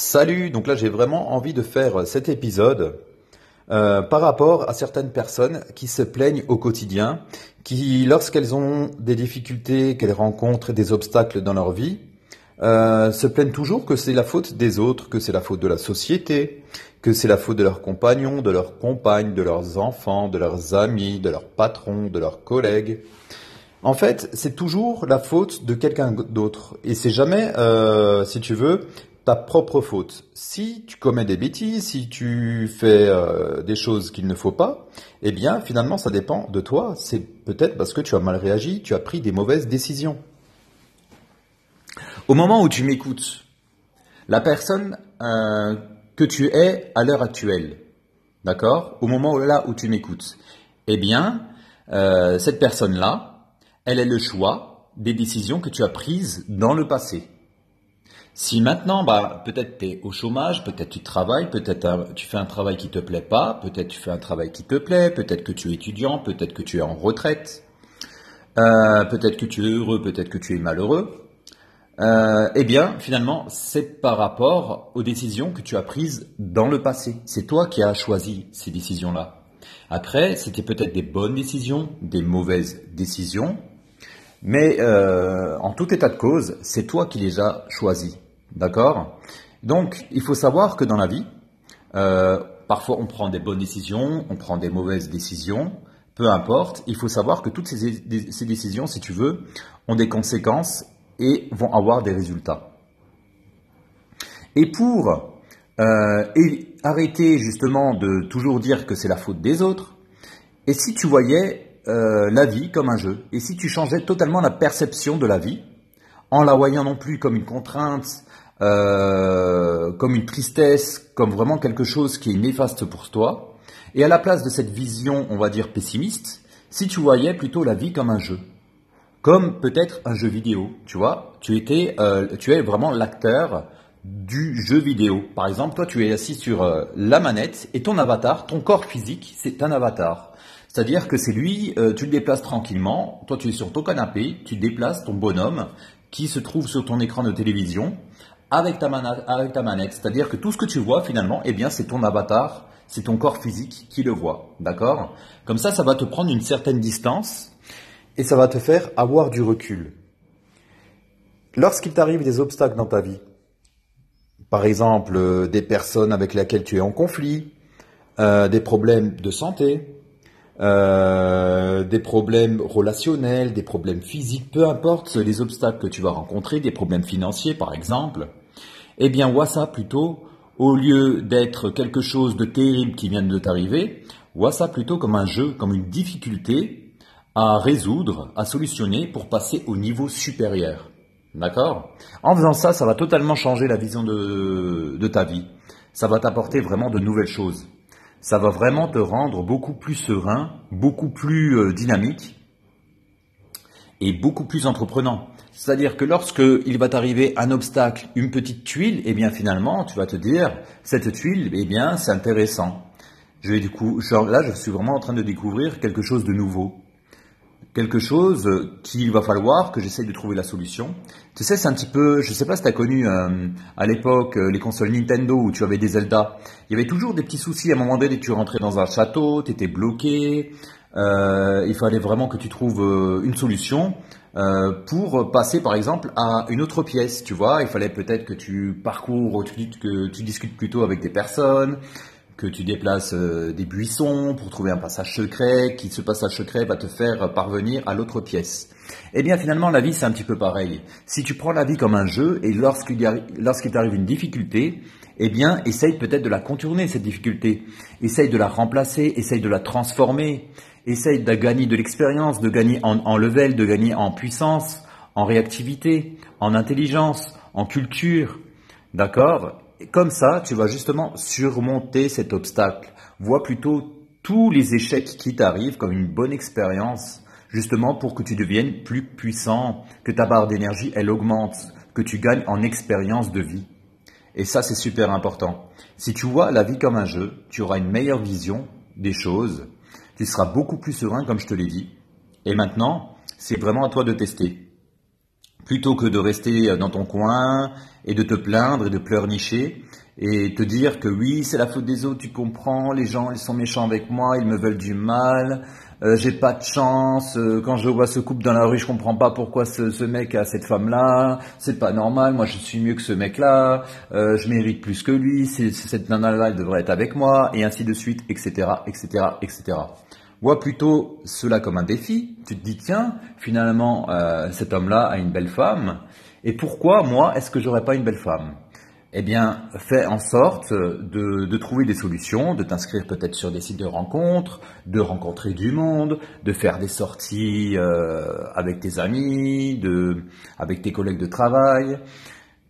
Salut, donc là j'ai vraiment envie de faire cet épisode euh, par rapport à certaines personnes qui se plaignent au quotidien, qui lorsqu'elles ont des difficultés, qu'elles rencontrent des obstacles dans leur vie, euh, se plaignent toujours que c'est la faute des autres, que c'est la faute de la société, que c'est la faute de leurs compagnons, de leurs compagnes, de leurs enfants, de leurs amis, de leurs patrons, de leurs collègues. En fait, c'est toujours la faute de quelqu'un d'autre. Et c'est jamais, euh, si tu veux, ta propre faute. Si tu commets des bêtises, si tu fais euh, des choses qu'il ne faut pas, eh bien finalement ça dépend de toi. C'est peut-être parce que tu as mal réagi, tu as pris des mauvaises décisions. Au moment où tu m'écoutes, la personne euh, que tu es à l'heure actuelle, d'accord? Au moment là où tu m'écoutes, eh bien euh, cette personne-là, elle est le choix des décisions que tu as prises dans le passé. Si maintenant, bah, peut-être tu es au chômage, peut-être tu travailles, peut-être tu fais un travail qui te plaît pas, peut-être tu fais un travail qui te plaît, peut-être que tu es étudiant, peut-être que tu es en retraite, euh, peut-être que tu es heureux, peut-être que tu es malheureux, euh, eh bien, finalement, c'est par rapport aux décisions que tu as prises dans le passé. C'est toi qui as choisi ces décisions-là. Après, c'était peut-être des bonnes décisions, des mauvaises décisions, mais euh, en tout état de cause, c'est toi qui les as choisis. D'accord? Donc, il faut savoir que dans la vie, euh, parfois on prend des bonnes décisions, on prend des mauvaises décisions, peu importe. Il faut savoir que toutes ces, décisions, si tu veux, ont des conséquences et vont avoir des résultats. Et pour euh, arrêter justement de toujours dire que c'est la faute des autres, et si tu voyais euh, la vie comme un jeu, et si tu changeais totalement la perception de la vie, en la voyant non plus comme une contrainte, euh, comme une tristesse, comme vraiment quelque chose qui est néfaste pour toi. Et à la place de cette vision, on va dire pessimiste, si tu voyais plutôt la vie comme un jeu, comme peut-être un jeu vidéo, tu vois, tu étais, euh, tu es vraiment l'acteur du jeu vidéo. Par exemple, toi, tu es assis sur euh, la manette et ton avatar, ton corps physique, c'est un avatar. C'est-à-dire que c'est lui, tu le déplaces tranquillement, toi tu es sur ton canapé, tu déplaces ton bonhomme qui se trouve sur ton écran de télévision avec ta, manette. C'est-à-dire que tout ce que tu vois finalement, eh bien, c'est ton avatar, c'est ton corps physique qui le voit. D'accord? Comme ça, ça va te prendre une certaine distance et ça va te faire avoir du recul. Lorsqu'il t'arrive des obstacles dans ta vie, par exemple euh, des personnes avec lesquelles tu es en conflit, euh, des problèmes de santé, euh, des problèmes relationnels, des problèmes physiques, peu importe les obstacles que tu vas rencontrer, des problèmes financiers par exemple, eh bien vois ça plutôt, au lieu d'être quelque chose de terrible qui vient de t'arriver, vois ça plutôt comme un jeu, comme une difficulté à résoudre, à solutionner pour passer au niveau supérieur. D'accord? En faisant ça, ça va totalement changer la vision de, de ta vie. Ça va t'apporter vraiment de nouvelles choses ça va vraiment te rendre beaucoup plus serein, beaucoup plus euh, dynamique et beaucoup plus entreprenant. C'est-à-dire que lorsque il va t'arriver un obstacle, une petite tuile, eh bien finalement, tu vas te dire, cette tuile, eh bien, c'est intéressant. Je vais du coup, là, je suis vraiment en train de découvrir quelque chose de nouveau quelque chose qu'il va falloir que j'essaye de trouver la solution. Tu sais, c'est un petit peu, je sais pas si tu as connu euh, à l'époque euh, les consoles Nintendo où tu avais des Zelda. Il y avait toujours des petits soucis à un moment donné, tu rentrais dans un château, tu étais bloqué, euh, il fallait vraiment que tu trouves une solution pour passer par exemple à une autre pièce, tu vois. Il fallait peut-être que tu parcours, que tu discutes plutôt avec des personnes, que tu déplaces euh, des buissons pour trouver un passage secret, qui ce passage secret va te faire parvenir à l'autre pièce. Eh bien finalement la vie c'est un petit peu pareil. Si tu prends la vie comme un jeu et lorsqu'il t'arrive une difficulté, eh bien essaye peut-être de la contourner cette difficulté, essaye de la remplacer, essaye de la transformer, essaye de gagner de l'expérience, de gagner en, en level, de gagner en puissance, en réactivité, en intelligence, en culture. D'accord? Comme ça, tu vas justement surmonter cet obstacle. Vois plutôt tous les échecs qui t'arrivent comme une bonne expérience, justement pour que tu deviennes plus puissant, que ta barre d'énergie, elle augmente, que tu gagnes en expérience de vie. Et ça, c'est super important. Si tu vois la vie comme un jeu, tu auras une meilleure vision des choses, tu seras beaucoup plus serein, comme je te l'ai dit. Et maintenant, c'est vraiment à toi de tester. Plutôt que de rester dans ton coin et de te plaindre et de pleurnicher et te dire que oui, c'est la faute des autres, tu comprends, les gens, ils sont méchants avec moi, ils me veulent du mal, euh, j'ai pas de chance, euh, quand je vois ce couple dans la rue, je comprends pas pourquoi ce, mec a cette femme-là, c'est pas normal, moi je suis mieux que ce mec-là, euh, je mérite plus que lui, cette nana-là, elle devrait être avec moi, et ainsi de suite, etc., etc., etc. Vois plutôt cela comme un défi, tu te dis, tiens, finalement, cet homme-là a une belle femme, et pourquoi moi, est-ce que j'aurais pas une belle femme? Eh bien, fais en sorte de, trouver des solutions, de t'inscrire peut-être sur des sites de rencontres, de rencontrer du monde, de faire des sorties euh, avec tes amis, avec tes collègues de travail.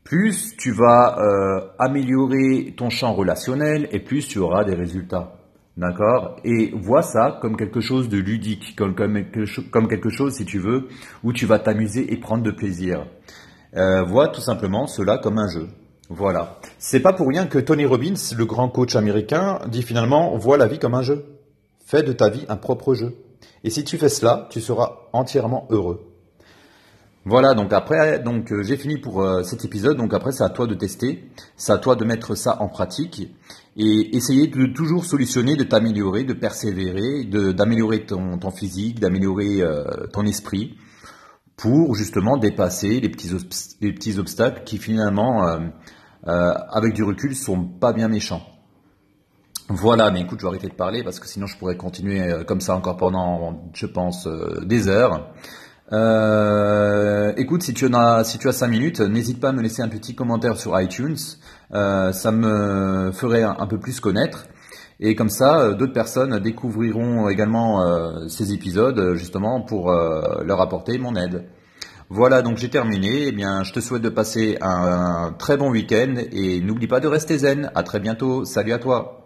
Plus tu vas euh, améliorer ton champ relationnel et plus tu auras des résultats. D'accord? Et vois ça comme quelque chose de ludique, comme, quelque chose, si tu veux, où tu vas t'amuser et prendre de plaisir. Euh, vois tout simplement cela comme un jeu. Voilà. C'est pas pour rien que Tony Robbins, le grand coach américain, dit finalement vois la vie comme un jeu. Fais de ta vie un propre jeu. Et si tu fais cela, tu seras entièrement heureux. Voilà, donc après, donc euh, j'ai fini pour euh, cet épisode. Donc après, c'est à toi de tester, c'est à toi de mettre ça en pratique et essayer de toujours solutionner, de t'améliorer, de persévérer, d'améliorer ton, ton, physique, d'améliorer euh, ton esprit pour justement dépasser les petits, les petits obstacles qui finalement avec du recul, sont pas bien méchants. Voilà, mais écoute, je vais arrêter de parler parce que sinon je pourrais continuer comme ça encore pendant, je pense, des heures. Écoute, si tu as, si tu as 5 minutes, n'hésite pas à me laisser un petit commentaire sur iTunes. ça me ferait un, peu plus connaître. Et comme ça, d'autres personnes découvriront également ces épisodes justement pour leur apporter mon aide. Voilà, donc j'ai terminé. Eh bien, je te souhaite de passer un, très bon week-end et n'oublie pas de rester zen. À très bientôt. Salut à toi.